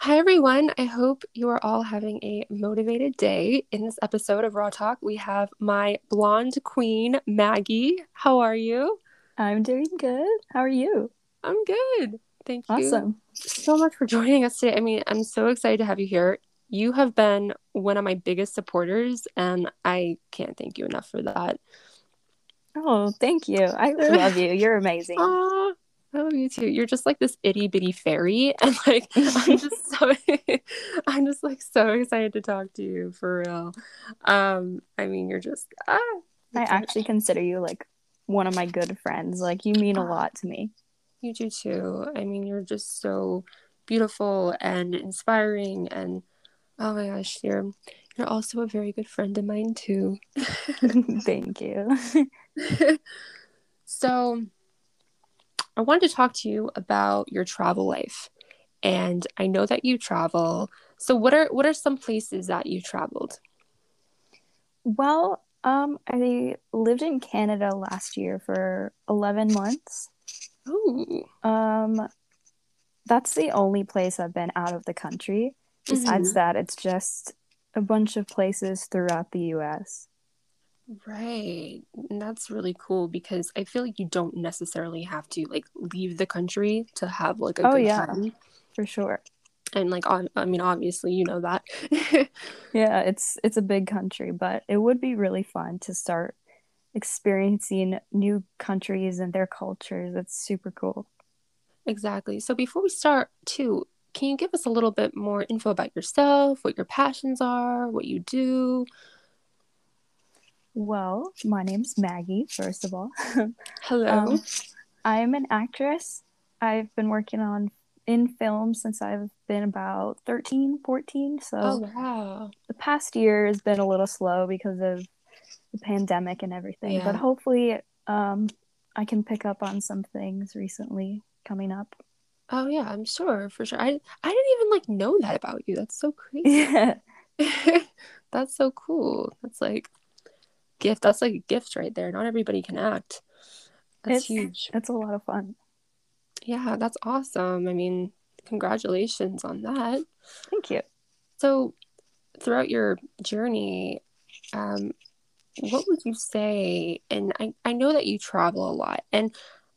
Hi, everyone. I hope you are all having a motivated day. In this episode of Raw Talk, we have my blonde queen, Maggie. How are you? I'm doing good. How are you? I'm good. Thank you Awesome. so much for joining us today. I mean, I'm so excited to have you here. You have been one of my biggest supporters, and I can't thank you enough for that. Oh, thank you. I love you. You're amazing. I love you too. You're just like this itty bitty fairy, and like I'm just so I'm just like so excited to talk to you for real. Um, I mean, you're just ah, I actually consider you like one of my good friends. Like you mean a lot to me. you do too. I mean, you're just so beautiful and inspiring, and oh my gosh, you're you're also a very good friend of mine too. thank you. So, I wanted to talk to you about your travel life. And I know that you travel. So what are what are some places that you traveled? Well, um, I lived in Canada last year for 11 months. Oh, Um, that's the only place I've been out of the country. Besides that, it's just a bunch of places throughout the US. Right. And that's really cool because I feel like you don't necessarily have to like leave the country to have like a Oh, good yeah. time. For sure. And like on, I mean, obviously you know that. Yeah, it's it's a big country, but it would be really fun to start experiencing new countries and their cultures. It's super cool. Exactly. So before we start, too, can you give us a little bit more info about yourself, what your passions are, what you do? Well, my name's Maggie, first of all. Hello. Um, I am an actress. I've been working on in film since I've been about 13, 14. So oh wow. the past year has been a little slow because of the pandemic and everything. Yeah. But hopefully, um, I can pick up on some things recently coming up. Oh yeah, I'm sure for sure. I I didn't even like know that about you. That's so crazy. Yeah. That's so cool. That's like gift. That's like a gift right there. Not everybody can act. That's It's- huge. It's a lot of fun. Yeah, that's awesome. I mean, congratulations on that. Thank you. So, throughout your journey, um, what would you say? And I, I know that you travel a lot, and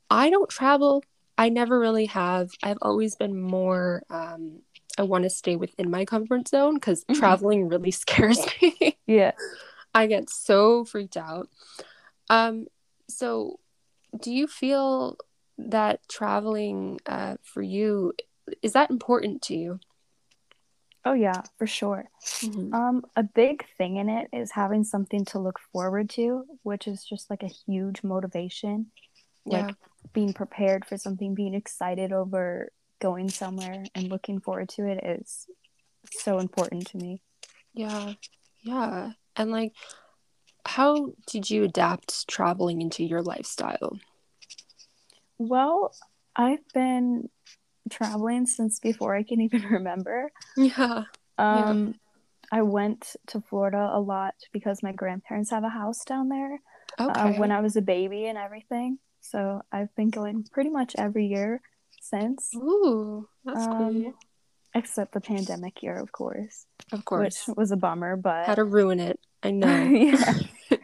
I don't travel. I never really have. I've always been more, um, I want to stay within my comfort zone because Mhm. traveling really scares me. Yeah. I get so freaked out. Um, so, do you feel that traveling uh, for you is that important to you? Oh yeah, for sure. Um, a big thing in it is having something to look forward to, which is just like a huge motivation. Yeah. Like being prepared for something, being excited over going somewhere and looking forward to it is so important to me. Yeah, yeah. And like, how did you adapt traveling into your lifestyle? Well, I've been traveling since before I can even remember. Yeah. Um, I went to Florida a lot because my grandparents have a house down there. Okay. uh, when I was a baby and everything. So I've been going pretty much every year since, Ooh, that's Um, cool. Except the pandemic year, of course, Of course. which was a bummer. But How to ruin it. I know. yeah,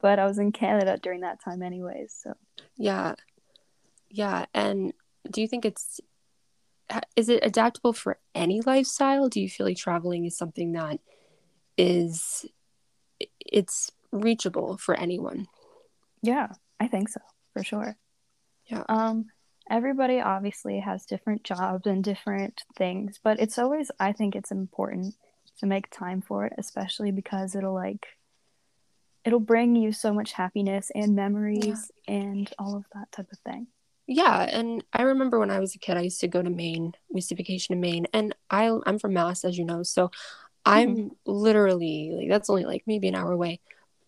but I was in Canada during that time, anyways. So Yeah. Yeah. And do you think it's, is it adaptable for any lifestyle? Do you feel like traveling is something that is, it's reachable for anyone? yeah, I think so for sure. Yeah. Um, everybody obviously has different jobs and different things, but it's always I think it's important to make time for it, especially because it'll like it'll bring you so much happiness and memories and all of that type of thing. Yeah, and I remember when I was a kid, I used to go to Maine. We used to vacation in Maine, and I I'm from Mass, as you know, so mm-hmm. I'm literally like that's only like maybe an hour away.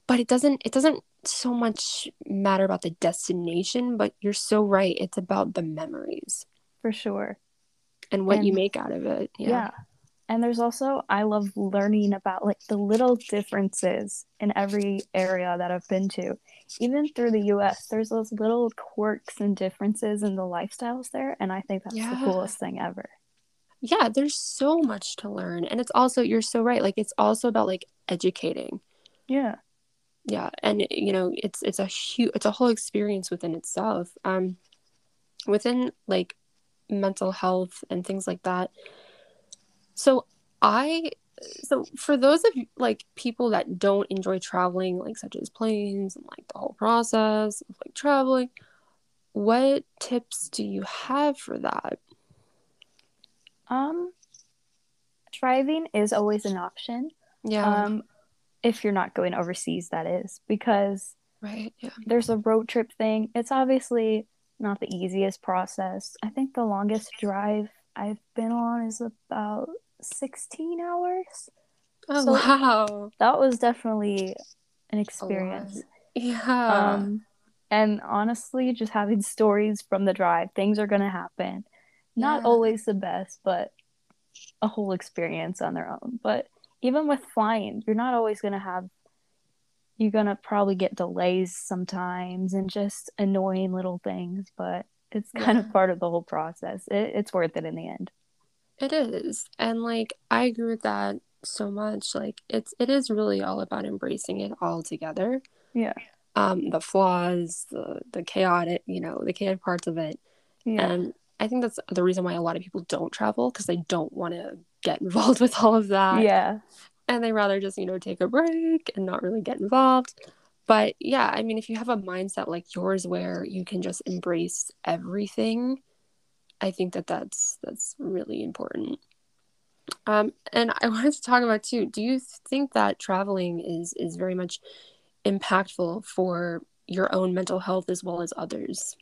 But it doesn't it doesn't so much matter about the destination, but you're so right. It's about the memories For sure. and what you make out of it. Yeah. Yeah. And there's also I love learning about like the little differences in every area that I've been to. Even through the US, there's those little quirks and differences in the lifestyles there, and I think that's Yeah. the coolest thing ever. yeah, there's so much to learn. And it's also, you're so right. Like, it's also about like educating. Yeah. Yeah. And, you know, it's, it's a huge, it's a whole experience within itself. Um, within like mental health and things like that. So I, so for those of like people that don't enjoy traveling, like such as planes and like the whole process of like traveling, what tips do you have for that? Um, driving is always an option. Yeah. Um, if you're not going overseas, that is, because right. Yeah. there's a road trip thing. It's obviously not the easiest process. I think the longest drive I've been on is about 16 hours. Oh, so wow. That was definitely an experience. Yeah. Um, and honestly, just having stories from the drive, things are going to happen not yeah. always the best, but a whole experience on their own. But even with flying, you're not always going to have, you're going to probably get delays sometimes and just annoying little things, but it's kind yeah. of part of the whole process. It, it's worth it in the end. It is. And like, I agree with that so much. Like, it's, it is really all about embracing it all together. Yeah. Um, the flaws, the, the chaotic, you know, the chaotic parts of it. Yeah. And I think that's the reason why a lot of people don't travel because they don't want to get involved with all of that. Yeah. And they rather just, you know, take a break and not really get involved. But yeah, I mean, if you have a mindset like yours where you can just embrace everything, I think that that's that's really important. Um, and I wanted to talk about too. Do you think that traveling is is very much impactful for your own mental health as well as others?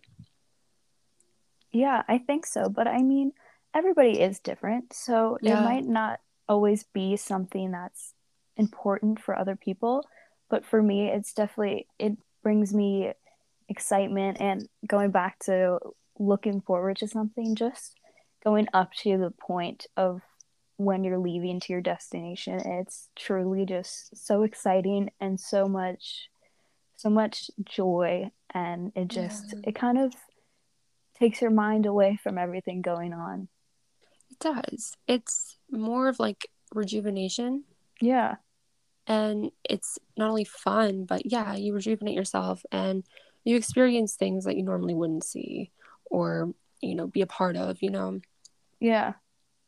Yeah, I think so. But I mean, everybody is different. So yeah. it might not always be something that's important for other people. But for me, it's definitely, it brings me excitement and going back to looking forward to something, just going up to the point of when you're leaving to your destination. It's truly just so exciting and so much, so much joy. And it just, yeah. it kind of takes your mind away from everything going on. It does. It's more of like rejuvenation. Yeah. And it's not only fun, but yeah, you rejuvenate yourself and you experience things that you normally wouldn't see or, you know, be a part of, you know. Yeah.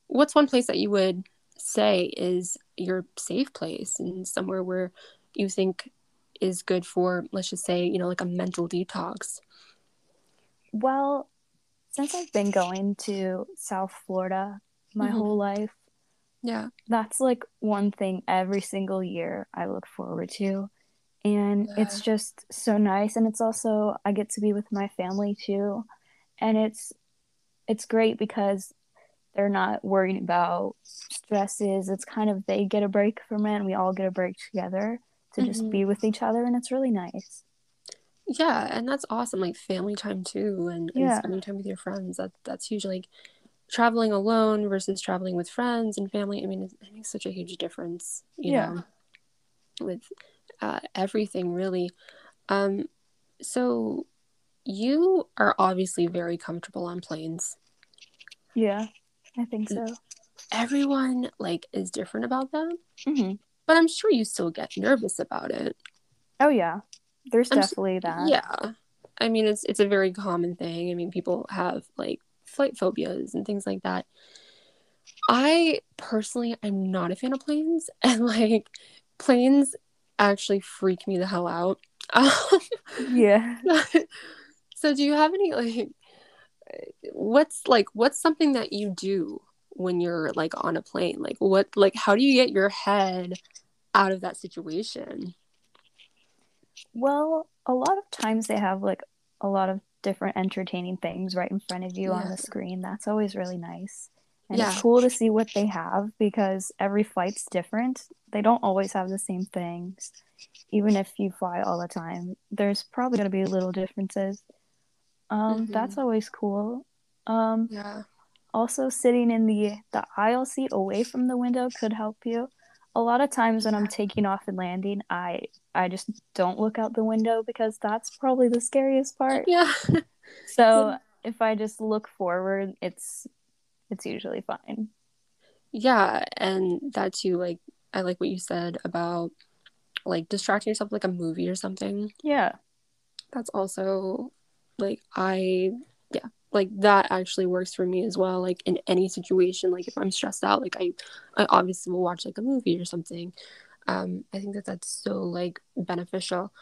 What's one place that you would say is your safe place and somewhere where you think is good for, let's just say, you know, like a mental detox? Well, since I've been going to South Florida my mm-hmm. whole life, yeah, that's like one thing every single year I look forward to. And yeah. it's just so nice and it's also I get to be with my family too. And it's it's great because they're not worrying about stresses. It's kind of they get a break from it and we all get a break together to mm-hmm. just be mm-hmm. with each other and it's really nice. Yeah, and that's awesome. Like family time too, and, and yeah. spending time with your friends. That that's huge. Like traveling alone versus traveling with friends and family. I mean, it, it makes such a huge difference. You yeah. know, with uh, everything really. Um, so you are obviously very comfortable on planes. Yeah, I think so. Everyone like is different about that, mm-hmm. but I'm sure you still get nervous about it. Oh yeah, there's I'm definitely that. Yeah. I mean, it's it's a very common thing. I mean, people have like flight phobias and things like that. I personally I'm not a fan of planes, and like planes actually freak me the hell out. yeah. so, do you have any like, what's like, what's something that you do when you're like on a plane? Like, what, like, how do you get your head out of that situation? Well, a lot of times they have like a lot of different entertaining things right in front of you yeah. on the screen. That's always really nice. And yeah. it's cool to see what they have because every flight's different. They don't always have the same things. Even if you fly all the time, there's probably going to be little differences. Um, mm-hmm. That's always cool. Um, yeah. Also, sitting in the the aisle seat away from the window could help you a lot of times when I'm taking off and landing, I I just don't look out the window because that's probably the scariest part. Yeah. so if I just look forward, it's it's usually fine. yeah, and that too, like I like what you said about like distracting yourself like a movie or something. Yeah. That's also like I yeah, like that actually works for me as well. Like in any situation, like if I'm stressed out, like I I obviously will watch like a movie or something. Um, I think that that's so like beneficial.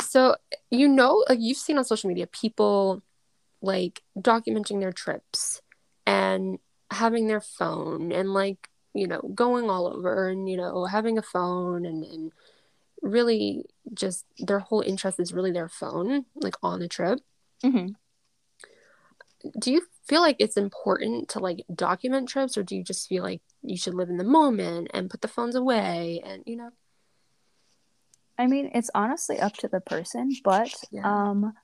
So you know, like you've seen on social media people like documenting their trips and having their phone and like you know going all over and you know having a phone and, and really just their whole interest is really their phone like on the trip hmm do you feel like it's important to like document trips or do you just feel like you should live in the moment and put the phones away and you know I mean, it's honestly up to the person, but Yeah. um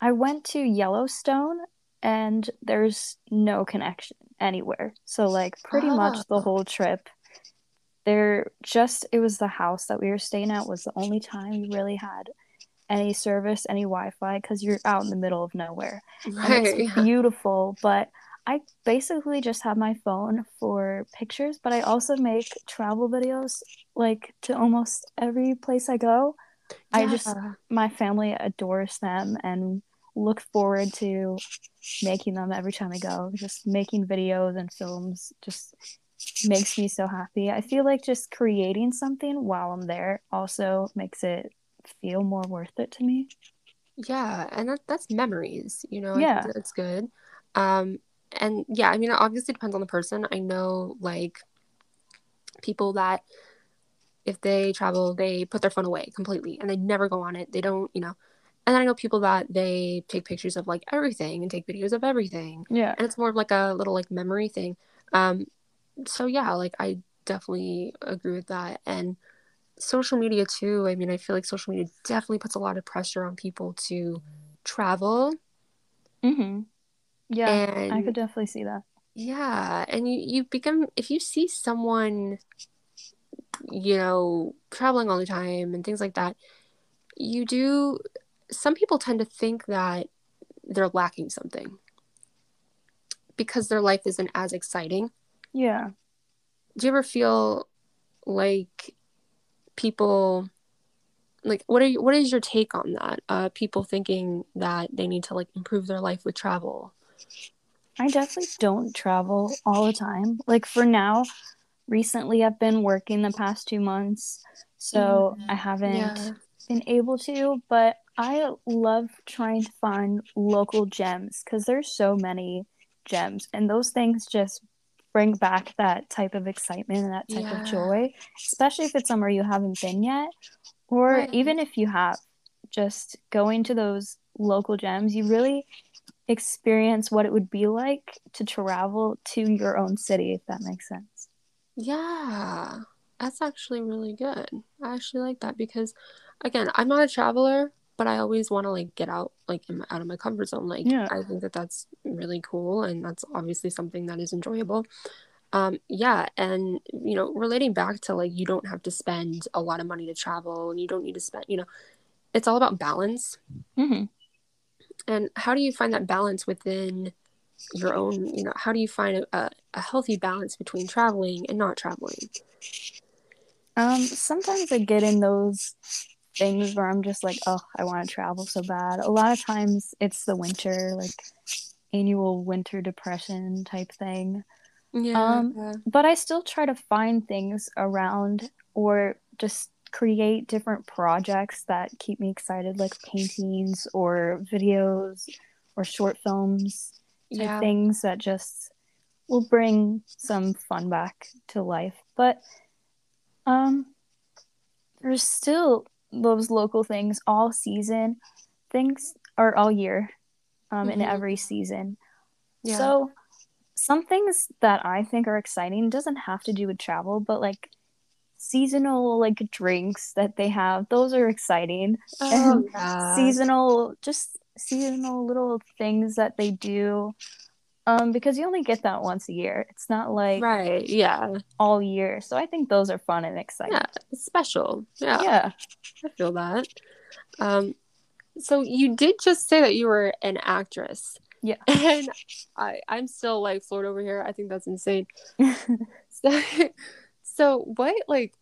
I went to Yellowstone and there's no connection anywhere. So like pretty much the Oh. whole trip there just it was the house that we were staying at was the only time we really had any service, any Wi-Fi cuz you're out in the middle of nowhere. And right it's beautiful, but I basically just have my phone for pictures, but I also make travel videos like to almost every place I go. I just my family adores them and look forward to making them every time I go. Just making videos and films just makes me so happy. I feel like just creating something while I'm there also makes it feel more worth it to me. Yeah, and that, that's memories, you know, Yeah. that's good. Um, and yeah, I mean, it obviously depends on the person. I know like people that if they travel, they put their phone away completely and they never go on it. They don't, you know. And then I know people that they take pictures of like everything and take videos of everything. Yeah. And it's more of like a little like memory thing. Um, so yeah, like I definitely agree with that. And social media too. I mean, I feel like social media definitely puts a lot of pressure on people to travel Mhm. Yeah. I could definitely see that. yeah, and you you become if you see someone, you know, traveling all the time and things like that, you do some people tend to think that they're lacking something because their life isn't as exciting. Yeah. Do you ever feel like people like what are you, what is your take on that? Uh people thinking that they need to like improve their life with travel. I definitely don't travel all the time. Like for now, recently I've been working the past two months, so I haven't Yeah. been able to, but I love trying to find local gems because there's so many gems, and those things just bring back that type of excitement and that type Yeah. of joy, especially if it's somewhere you haven't been yet, or Right. even if you have. Just going to those local gems, you really experience what it would be like to travel to your own city, if that makes sense. Yeah, that's actually really good. I actually like that because, again, I'm not a traveler, but I always want to like get out, like in my, out of my comfort zone. Like, Yeah. I think that that's really cool, and that's obviously something that is enjoyable. Um, yeah, and you know, relating back to like you don't have to spend a lot of money to travel, and you don't need to spend, you know, it's all about balance. Mm-hmm. And how do you find that balance within your own, you know, how do you find a, a, a healthy balance between traveling and not traveling? Um, sometimes I get in those things where I'm just like, oh, I want to travel so bad. A lot of times it's the winter, like annual winter depression type thing. Yeah. Um, But I still try to find things around or just create different projects that keep me excited, like paintings or videos or short films yeah. things that just will bring some fun back to life. But um there's still those local things all season things or all year um in Mhm. every season. Yeah. So some things that I think are exciting doesn't have to do with travel, but like seasonal like drinks that they have, those are exciting. Oh, and yeah. seasonal just seasonal little things that they do um because you only get that once a year it's not like Right. Yeah. all year so i think those are fun and exciting Yeah. It's special. Yeah. yeah I feel that. Um, so you did just say that you were an actress. Yeah. And I I'm still like floored over here. I think that's insane. so, so what like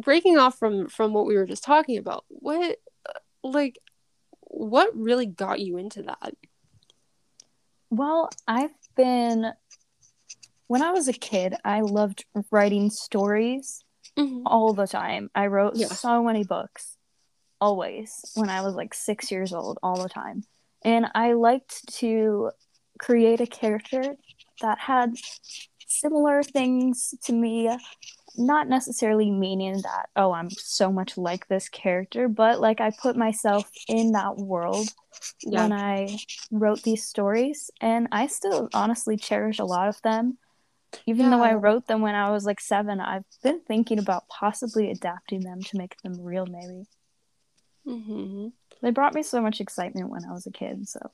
breaking off from from what we were just talking about, what like what really got you into that? Well, I've been when I was a kid, I loved writing stories Mhm. all the time. I wrote Yeah. so many books always when I was like 6 years old all the time. And I liked to create a character that had similar things to me, not necessarily meaning that oh, I'm so much like this character, but like I put myself in that world Yeah. when I wrote these stories, and I still honestly cherish a lot of them. Even though I wrote them when I was like seven, I've been thinking about possibly adapting them to make them real, maybe. hmm They brought me so much excitement when I was a kid, so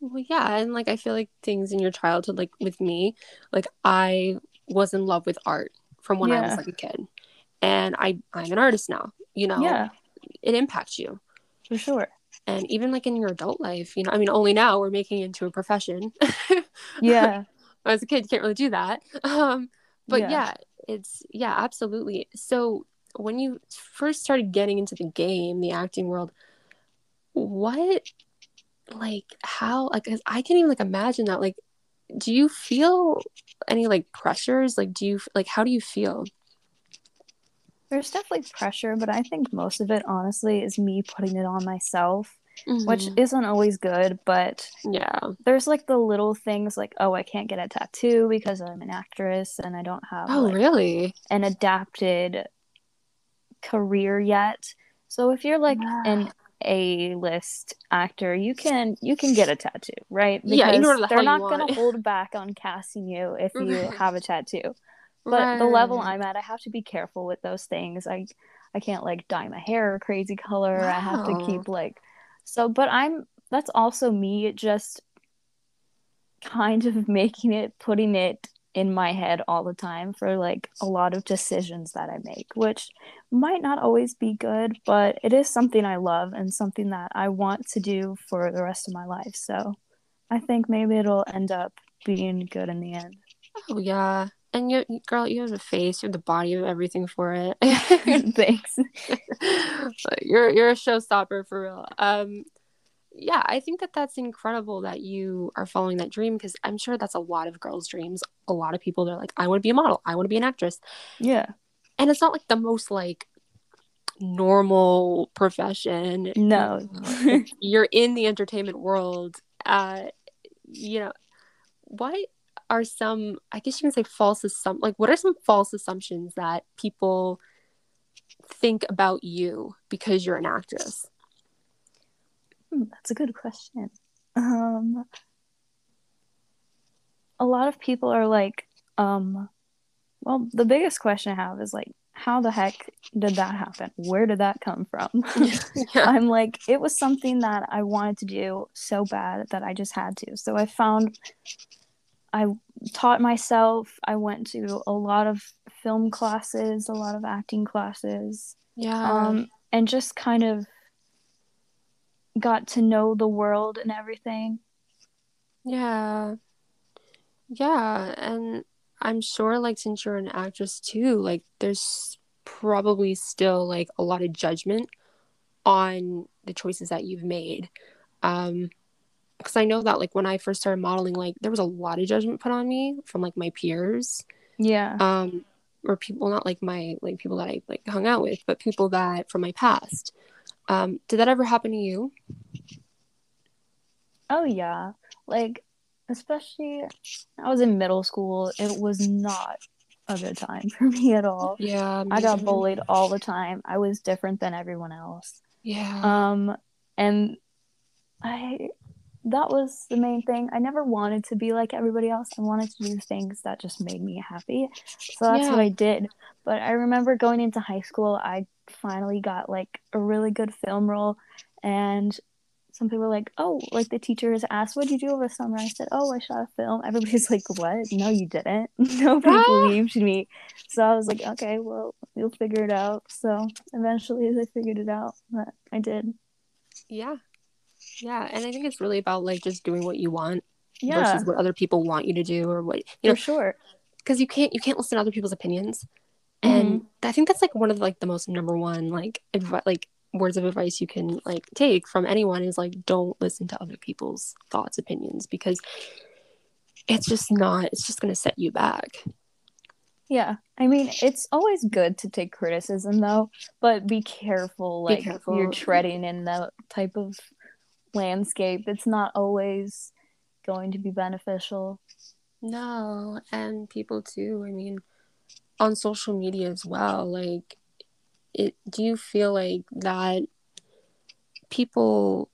Well, yeah, and like I feel like things in your childhood, like with me, like I was in love with art from when I was like a kid, and I I'm an artist now. You know, yeah, it impacts you, for sure. and even like in your adult life, you know, I mean, only now we're making it into a profession. Yeah, As a kid, you can't really do that. Um, but Yeah. yeah, it's yeah, absolutely. So when you first started getting into the game, the acting world, what like how like I can't even like imagine that like do you feel any like pressures? Like do you like how do you feel? There's definitely pressure, but I think most of it, honestly, is me putting it on myself, which Mhm. isn't always good, but yeah. there's like the little things like, oh, I can't get a tattoo because I'm an actress and I don't have oh like, really? an adapted career yet. So if you're like an A list actor, you can you can get a tattoo, right? Yeah, you Because the they're not gonna hold back on casting you if you have a tattoo. But the level I'm at, I have to be careful with those things. I I can't like dye my hair a crazy color. I have to keep like so but I'm that's also me just kind of making it putting it in my head all the time for like a lot of decisions that I make, which might not always be good, but it is something I love and something that I want to do for the rest of my life. So I think maybe it'll end up being good in the end. oh yeah and you girl you have the face you have the body you have everything for it Thanks. you're you're a showstopper for real. Um, yeah, I think that that's incredible that you are following that dream because I'm sure that's a lot of girls' dreams. A lot of people they're like, I want to be a model, I want to be an actress, Yeah. and it's not like the most like normal profession. No. You're in the entertainment world. Uh, you know, what are some? I guess you can say false assump. Like, what are some false assumptions that people think about you because you're an actress? Hmm, That's a good question. Um, a lot of people are like, um, well, the biggest question I have is like, how the heck did that happen? Where did that come from? yeah. I'm like, it was something that I wanted to do so bad that I just had to. So I found, I taught myself. I went to a lot of film classes, a lot of acting classes Yeah. um, and just kind of got to know the world and everything. yeah. Yeah. And I'm sure, like, since you're an actress too, like, there's probably still, like, a lot of judgment on the choices that you've made. Um, because I know that, like, when I first started modeling, like, there was a lot of judgment put on me from, like, my peers. Yeah. Um, or people, not like my, like, people that I, like, hung out with, but people that from my past. Um, did that ever happen to you? Oh yeah. Like especially I was in middle school. It was not a good time for me at all. Yeah. I got bullied all the time. I was different than everyone else. Yeah. Um and I that was the main thing. I never wanted to be like everybody else. I wanted to do things that just made me happy. So that's what I did. But I remember going into high school, I finally got like a really good film role and some people were like, "Oh, like the teachers asked, what did you do over summer?" I said, "Oh, I shot a film." Everybody's like, "What? No, you didn't." Nobody Ah. believed me. So I was like, "Okay, well, you'll figure it out." So eventually, they figured it out. But I did. Yeah. Yeah, and I think it's really about like just doing what you want Yeah, versus what other people want you to do or what you know for sure. because you can't you can't listen to other people's opinions and mm-hmm. i think that's like one of like the most number one like advi- like words of advice you can like take from anyone is like don't listen to other people's thoughts opinions because it's just not it's just going to set you back Yeah. I mean, it's always good to take criticism though, but be careful Be like careful. you're treading in that type of landscape. It's not always going to be beneficial. no and people too i mean on social media as well like it do you feel like that people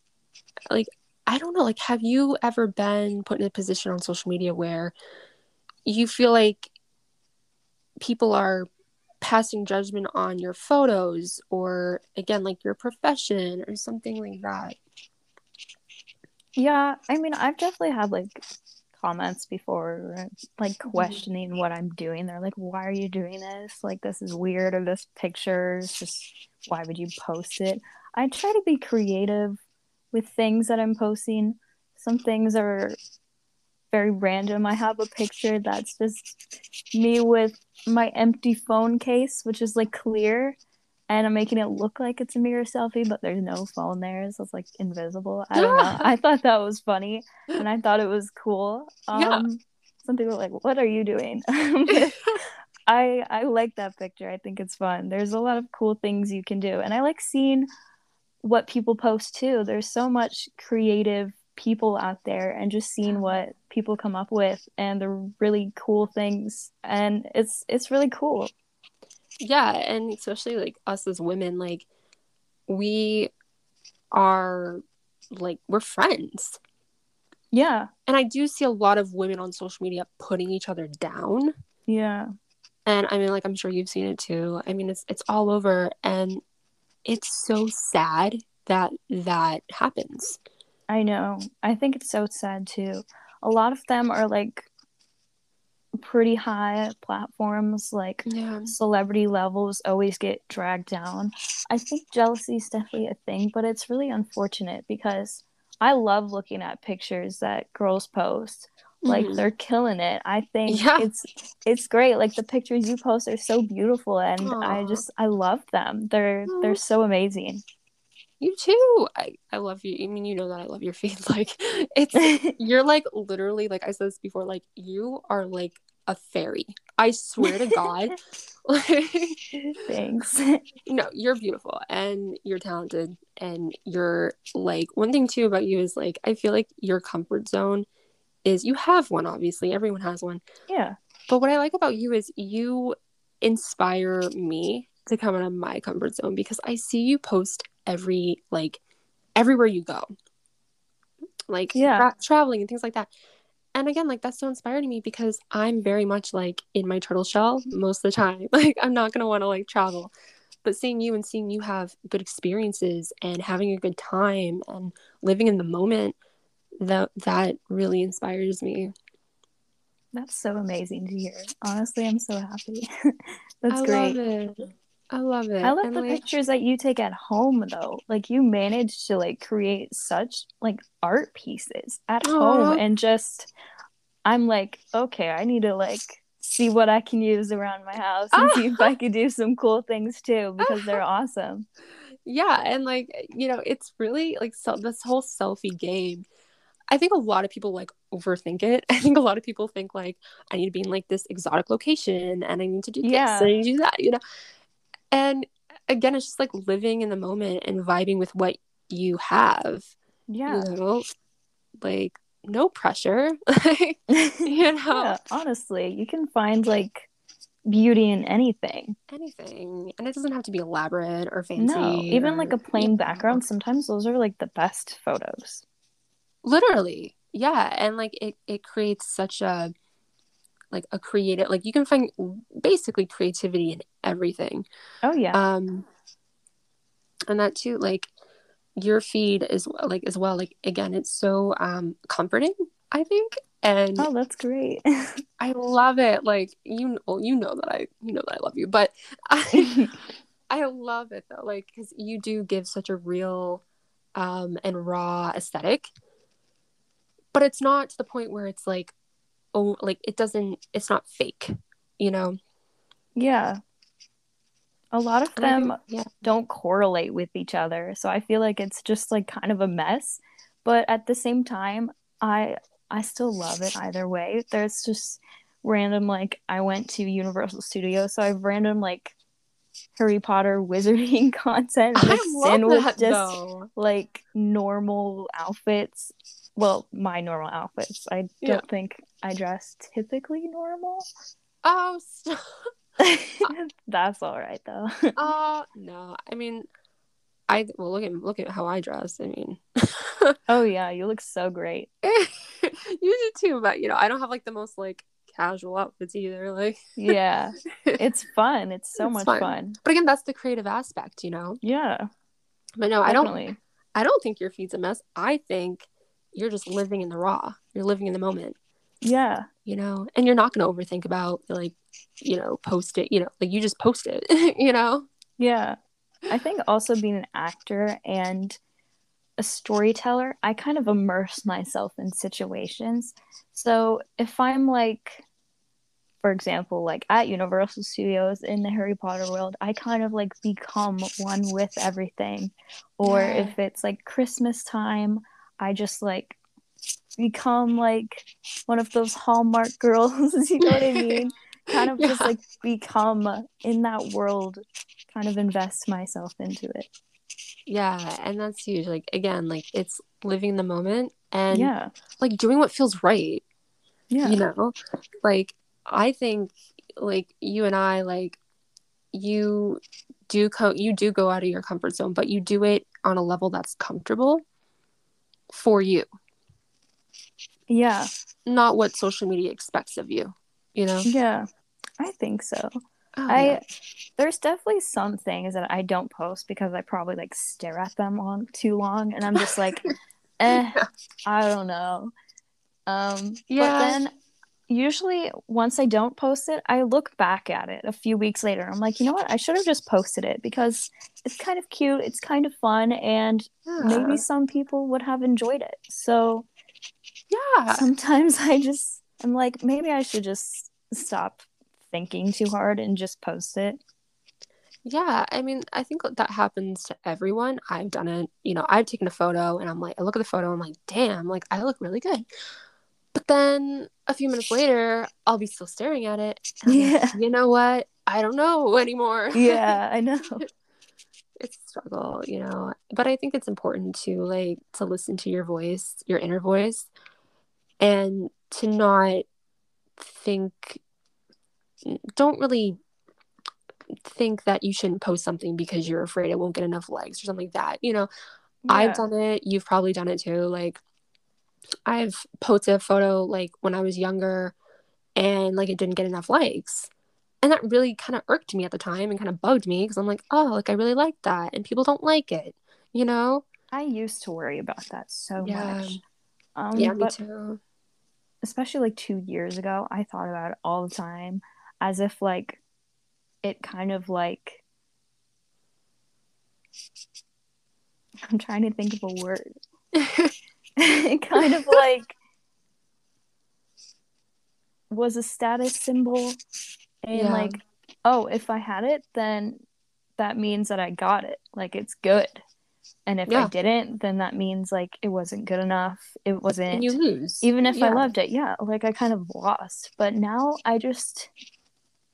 like I don't know, like have you ever been put in a position on social media where you feel like people are passing judgment on your photos or again like your profession or something like that? Yeah, I mean, I've definitely had like comments before, like mm-hmm. questioning what I'm doing. They're like, "Why are you doing this? Like, this is weird, or this picture is just why would you post it?" I try to be creative with things that I'm posting. Some things are very random. I have a picture that's just me with my empty phone case, which is like clear, and I'm making it look like it's a mirror selfie, but there's no phone there, so it's like invisible. I don't know. I thought that was funny, and I thought it was cool. Um, Yeah. Some people are like, "What are you doing?" I I like that picture. I think it's fun. There's a lot of cool things you can do, and I like seeing what people post too. There's so much creative people out there, and just seeing what people come up with and the really cool things, and it's it's really cool. Yeah, and especially like us as women, like we are like we're friends. Yeah, And I do see a lot of women on social media putting each other down. yeah, And I mean, like, I'm sure you've seen it too. I mean, it's it's all over, and it's so sad that that happens. I know. I think it's so sad too. A lot of them are like pretty high platforms, like Yeah, celebrity levels always get dragged down. I think jealousy is definitely a thing, but it's really unfortunate because I love looking at pictures that girls post. Like Mhm. they're killing it. I think Yeah. it's it's great. Like the pictures you post are so beautiful and I just I love them. They're Aw. they're so amazing. you too. I I love you. I mean, you know that I love your feed. Like, it's you're like literally like I said this before. Like, you are like a fairy. I swear to God. Thanks. no, you're beautiful and you're talented and you're like one thing too about you is like I feel like your comfort zone is you have one obviously everyone has one Yeah. but what I like about you is you inspire me to come out of my comfort zone because I see you post every like everywhere you go like Yeah. tra- traveling and things like that and again like that's so inspiring to me because i'm very much like in my turtle shell most of the time like i'm not going to want to like travel but seeing you and seeing you have good experiences and having a good time and living in the moment that that really inspires me That's so amazing to hear. Honestly, I'm so happy. That's I great. I love it I love And, the like, pictures that you take at home though. Like you manage to like create such like art pieces at Aw. home and just I'm like, okay, I need to like see what I can use around my house and ah. see if I could do some cool things too because they're awesome. yeah and like you know it's really like so this whole selfie game i think a lot of people like overthink it i think a lot of people think like i need to be in like this exotic location and i need to do this Yeah. and I need to do that you know and again it's just like living in the moment and vibing with what you have Yeah. you know like no pressure you know yeah, honestly, you can find like beauty in anything. anything and it doesn't have to be elaborate or fancy No, even or- like a plain know. background, sometimes those are like the best photos. literally yeah and like it, it creates such a like a creative like you can find basically creativity in everything Oh yeah. um and that too like your feed is like as well like again it's so um comforting i think and oh, that's great. i love it like you know you know that i you know that i love you but i i love it though like because you do give such a real um, and raw aesthetic. But it's not to the point where it's like, oh, like it doesn't, it's not fake, you know? Yeah. A lot of I them yeah. don't correlate with each other. So I feel like it's just like kind of a mess. But at the same time, I I still love it either way. There's just random like I went to Universal Studios, so I have random like Harry Potter wizarding content mixed in with that just though. like normal outfits. Well, my normal outfits. I don't Yeah. think I dress typically normal. Oh, stop. That's all right though. Uh, no. I mean, I well look at look at how I dress. I mean, oh yeah, you look so great. you do too, but you know, I don't have like the most like casual outfits either. Like, Yeah. It's fun. It's so It's much fun. fun. but again, that's the creative aspect, you know. Yeah. But no, I don't. definitely. I don't think your feed's a mess. I think you're just living in the raw. You're living in the moment, Yeah. you know, and you're not going to overthink about like, you know, post it. You know, like you just post it. you know. Yeah. I think also being an actor and a storyteller, I kind of immerse myself in situations. So if I'm like, for example, like at Universal Studios in the Harry Potter world, I kind of like become one with everything. Or Yeah. if it's like Christmas time, I just like become like one of those Hallmark girls. you know what I mean? kind of just like become in that world, kind of invest myself into it. Yeah, and that's huge. Like again, like it's living the moment and yeah. like doing what feels right. Yeah. you know like i think like you and i like you do co- you do go out of your comfort zone but you do it on a level that's comfortable for you yeah. not what social media expects of you you know Yeah. I think so. Oh, I yeah. there's definitely some things that I don't post because I probably like stare at them on too long and I'm just like eh, I don't know. Um Yeah. but then usually once I don't post it, I look back at it a few weeks later. I'm like, you know what? I should have just posted it because it's kind of cute, it's kind of fun, and yeah. maybe some people would have enjoyed it. So yeah sometimes I just I'm like, maybe I should just stop thinking too hard and just post it. yeah i mean i think that happens to everyone i've done it you know i've taken a photo and i'm like i look at the photo i'm like damn like i look really good but then a few minutes later i'll be still staring at it I'm like, Yeah. you know what i don't know anymore Yeah, I know. it's a struggle you know but i think it's important to like to listen to your voice your inner voice and to not think don't really think that you shouldn't post something because you're afraid it won't get enough likes or something like that you know I've done it. You've probably done it too. Like, I've posted a photo like when I was younger and like it didn't get enough likes. And that really kind of irked me at the time and kind of bugged me because I'm like, oh, like I really like that. And people don't like it, you know? I used to worry about that so Yeah. much. Um, yeah, me too. especially like two years ago, I thought about it all the time as if like it kind of like I'm trying to think of a word. it kind of like was a status symbol and Yeah. like oh if i had it then that means that i got it. Like it's good. And if Yeah. i didn't then that means like it wasn't good enough. It wasn't and you lose. even if i loved it. Yeah like i kind of lost. But now i just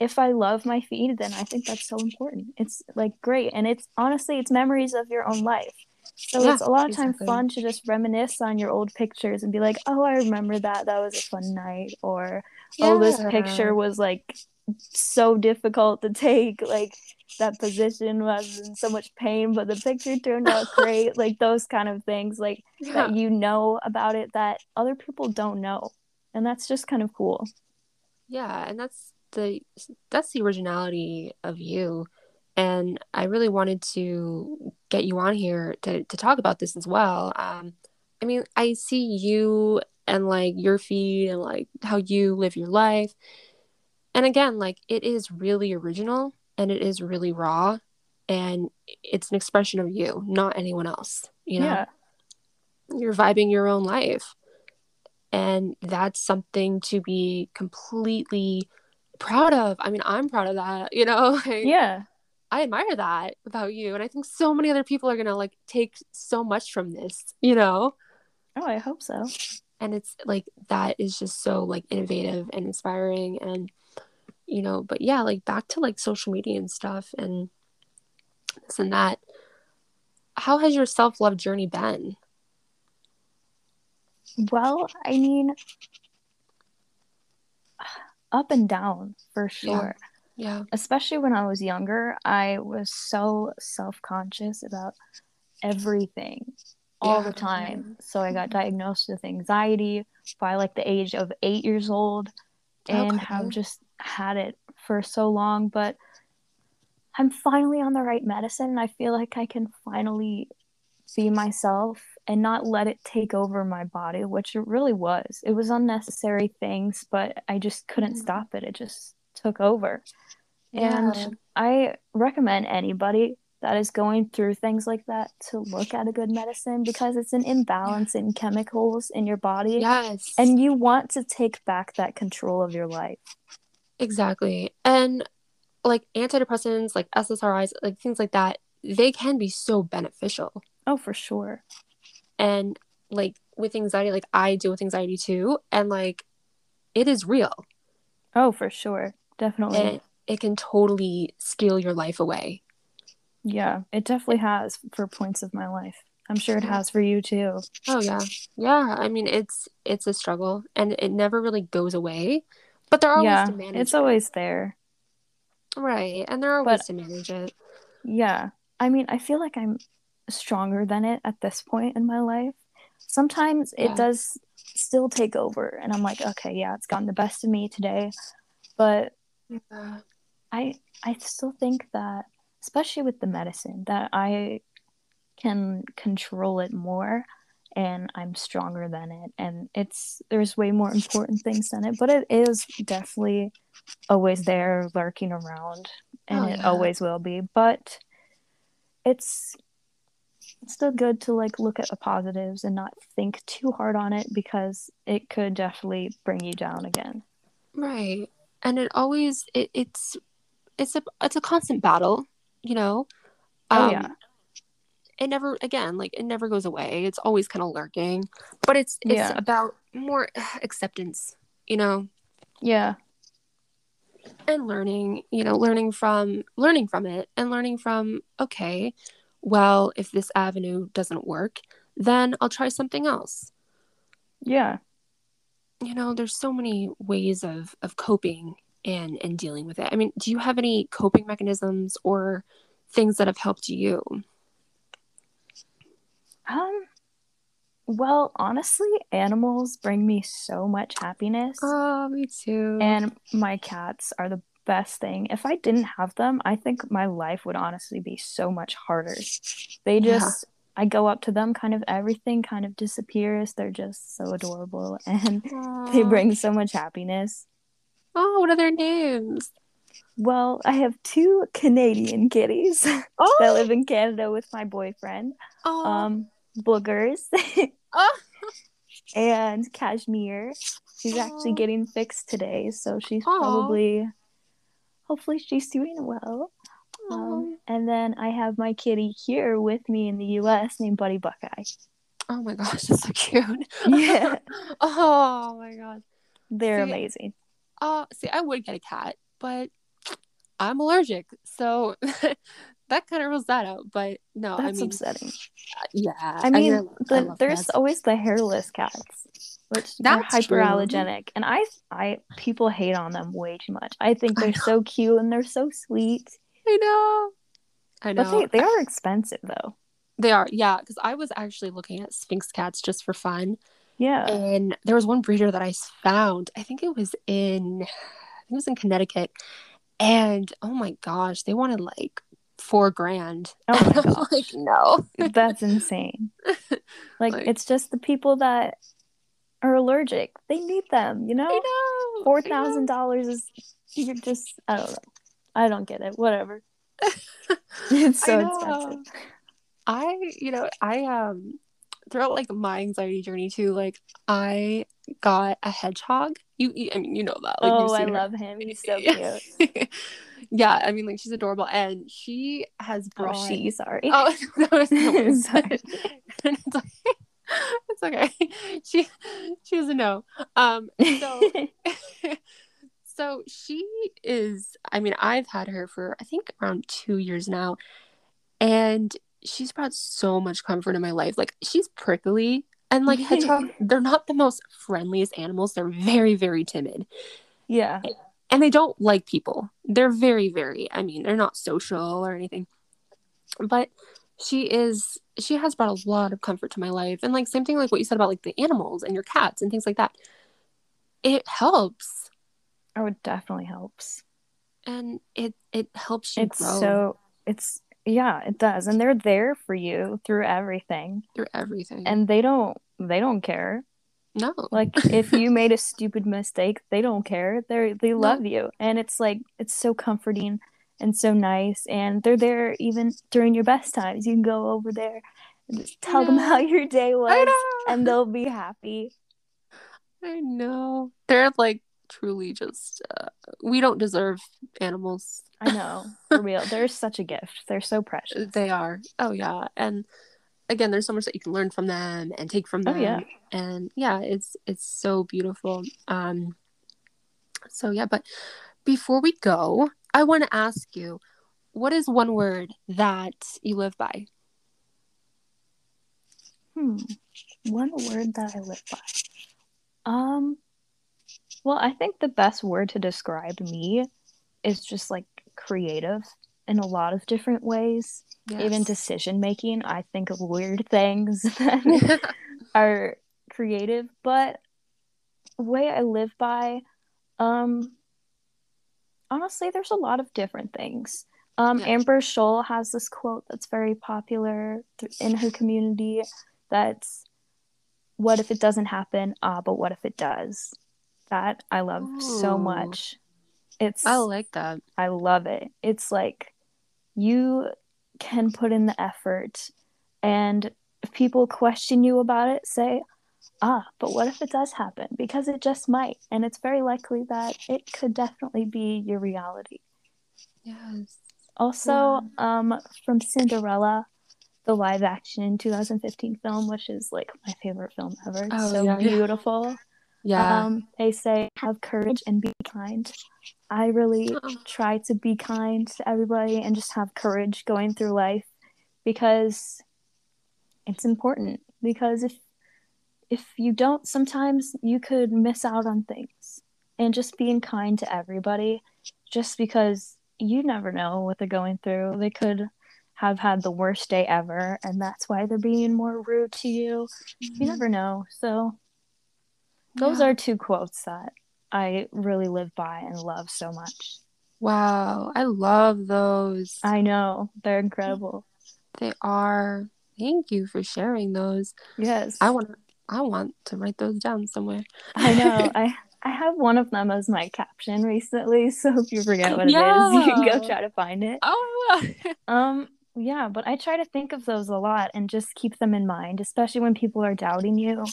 if i love my feed then i think that's so important. It's like great. And it's honestly it's memories of your own life so Yeah, it's a lot of time exactly. fun to just reminisce on your old pictures and be like oh i remember that. That was a fun night or oh this picture was like so difficult to take. Like that position was in so much pain but the picture turned out great. Like those kind of things like Yeah. that you know about it that other people don't know and that's just kind of cool. Yeah and that's the that's the originality of you and i really wanted to get you on here to, to talk about this as well. Um i mean i see you and like your feed and like how you live your life. And again like it is really original and it is really raw and it's an expression of you not anyone else you know? Yeah. you're vibing your own life. And that's something to be completely proud of. I mean i'm proud of that you know? Like, Yeah. I admire that about you and i think so many other people are gonna like take so much from this you know Oh, I hope so. and it's like that is just so like innovative and inspiring and you know but yeah like back to like social media and stuff and this and that how has your self-love journey been Well, I mean, up and down for sure. yeah Especially when I was younger, I was so self conscious about everything all Yeah. the time. So I got diagnosed with anxiety by like the age of eight years old and Okay. have just had it for so long. But I'm finally on the right medicine, and I feel like I can finally be myself and not let it take over my body, which it really was. It was unnecessary things, but I just couldn't Mhm. stop it. It just took over. Yeah. And I recommend anybody that is going through things like that to look at a good medicine because it's an imbalance in chemicals in your body. yes And you want to take back that control of your life. exactly and like antidepressants like ssris like things like that they can be so beneficial Oh, for sure. and like with anxiety like i deal with anxiety too and like it is real Oh, for sure. Definitely. and it can totally steal your life away Yeah, it definitely has for points of my life. I'm sure it has for you too. oh yeah yeah i mean it's it's a struggle and it never really goes away but there are ways to manage it. it's it. always there. right and there are But- ways to manage it Yeah. I mean, I feel like I'm stronger than it at this point in my life. Sometimes Yeah. it does still take over, and I'm like, okay, yeah, it's gotten the best of me today. But yeah I I still think that, especially with the medicine, that I can control it more and I'm stronger than it. And it's there's way more important things than it, but it is definitely always there lurking around and Oh, it always will be. But it's still good to like look at the positives and not think too hard on it because it could definitely bring you down again. Right. And it always it, it's it's a it's a constant battle, you know. Oh, Um, yeah. It never again, like it never goes away. It's always kind of lurking. But it's it's Yeah. about more acceptance, you know, Yeah. and learning, you know, learning from learning from it and learning from okay, well, if this avenue doesn't work, then I'll try something else. Yeah. You know, there's so many ways of of coping and and dealing with it. I mean, do you have any coping mechanisms or things that have helped you? Um, well, honestly, animals bring me so much happiness, Oh, me too. and my cats are the best thing. If I didn't have them, I think my life would honestly be so much harder. They just, I go up to them, kind of everything kind of disappears. They're just so adorable, and they bring so much happiness. Oh, what are their names? Well, I have two Canadian kitties that Oh, live in Canada with my boyfriend. oh, Um, Boogers. oh. and Cashmere. She's actually getting fixed today, so she's Aw. probably, hopefully, she's doing well. Um, and then I have my kitty here with me in the U.S. named Buddy Buckeye. oh my gosh, that's so cute. Yeah, oh my gosh. they're See, amazing. Uh, see, I would get a cat, but I'm allergic, so that kind of rules that out. But no, That's I mean, upsetting. yeah. I mean, I the, love there's cats. always the hairless cats, which are That's true. and I, I, people hate on them way too much. I think they're so cute and they're so sweet, I know. I know. but they, they are expensive though. They are, yeah. Because I was actually looking at Sphynx cats just for fun, Yeah. and there was one breeder that I found. I think it was in, I think it was in Connecticut, and oh my gosh, they wanted like four grand. Oh my gosh. like, no. That's insane. Like, Like- it's just the people that are allergic. They need them, you know? know. Four I know. thousand dollars is you're just I don't know. I don't get it. Whatever. It's so know. expensive. I, you know, I um throughout like my anxiety journey too, like I got a hedgehog. You, you I mean, you know that. Like, oh, I her. love him. He's so cute. yeah, I mean, like she's adorable, and she has brought. Oh, she, sorry. Oh, no, sorry. it's, like, it's okay. She, she doesn't know. Um, so, so she is. I mean, I've had her for I think around two years now, and she's brought so much comfort in my life. Like she's prickly and like hedgehogs, they're not the most friendliest animals. They're very, very timid. Yeah. And they don't like people. They're very, very, I mean, they're not social or anything. But she is she has brought a lot of comfort to my life. And like same thing like what you said about like the animals and your cats and things like that. It helps. Oh, it definitely helps. And it it helps you it's grow. so it's yeah, it does. And they're there for you through everything. Through everything. And they don't they don't care. No. Like if you made a stupid mistake, they don't care. They they no. love you. And it's like it's so comforting and so nice and they're there even during your best times. You can go over there and just tell them how your day was and they'll be happy. I know. They're like truly just uh, we don't deserve animals. I know. For real. They're such a gift. They're so precious. They are. Oh yeah. And again, there's so much that you can learn from them and take from them. Oh, yeah. And yeah, it's it's so beautiful. Um so yeah, but before we go, I want to ask you, what is one word that you live by? Hmm. One word that I live by. Um well, I think the best word to describe me is just like creative in a lot of different ways. Yes. Even decision making, I think of weird things that are creative, but the way I live by, um, honestly, there's a lot of different things. Um. Amber Scholl has this quote that's very popular in her community. That's, "What if it doesn't happen? Ah, but what if it does?" That I love Ooh. so much. It's I like that. I love it. It's like you can put in the effort and if people question you about it, say, ah, but what if it does happen? Because it just might. And it's very likely that it could definitely be your reality. Yes. Also, yeah. um, from Cinderella, the live action 2015 film, which is like my favorite film ever. It's oh, so yeah. beautiful. Yeah. Um, they say have courage and be kind. I really try to be kind to everybody and just have courage going through life because it's important. Because if if you don't, sometimes you could miss out on things. And just being kind to everybody, just because you never know what they're going through. They could have had the worst day ever, and that's why they're being more rude to you. Mm-hmm. You never know. So those yeah. are two quotes that I really live by and love so much. Wow, I love those. I know. They're incredible. They are. Thank you for sharing those. Yes. I want I want to write those down somewhere. I know. I I have one of them as my caption recently, so if you forget what yeah. it is, you can go try to find it. Oh. um yeah, but I try to think of those a lot and just keep them in mind, especially when people are doubting you.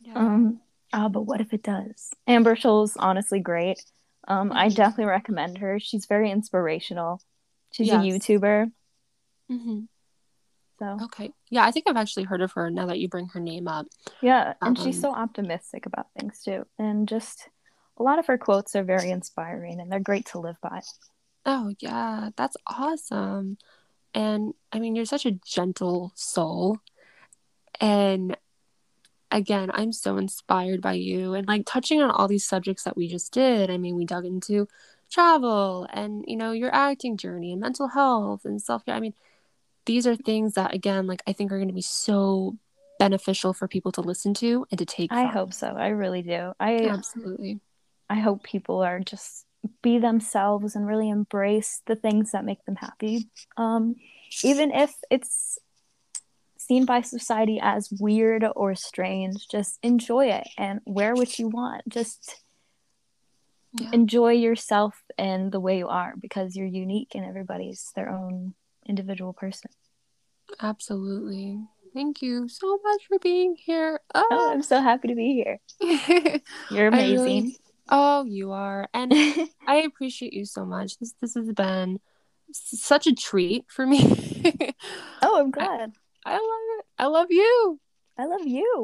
Yeah. Um Ah, but what if it does? Amber Scholl's honestly great. Um, mm-hmm. I definitely recommend her. She's very inspirational. She's yes. a YouTuber. Mm-hmm. So okay, yeah, I think I've actually heard of her now that you bring her name up. Yeah, and um, she's so optimistic about things too, and just a lot of her quotes are very inspiring, and they're great to live by. Oh yeah, that's awesome. And I mean, you're such a gentle soul, and again, I'm so inspired by you and like touching on all these subjects that we just did. I mean, we dug into travel and, you know, your acting journey and mental health and self care. I mean, these are things that, again, like I think are going to be so beneficial for people to listen to and to take. I from. hope so. I really do. I absolutely. I hope people are just be themselves and really embrace the things that make them happy. Um, even if it's seen by society as weird or strange, just enjoy it and wear what you want. Just yeah. enjoy yourself and the way you are because you're unique and everybody's their own individual person. Absolutely. Thank you so much for being here. Oh, Ah. I'm so happy to be here. You're I really- amazing. oh, you are. And I appreciate you so much. This this has been such a treat for me. oh, I'm glad. I love it. I love you. I love you.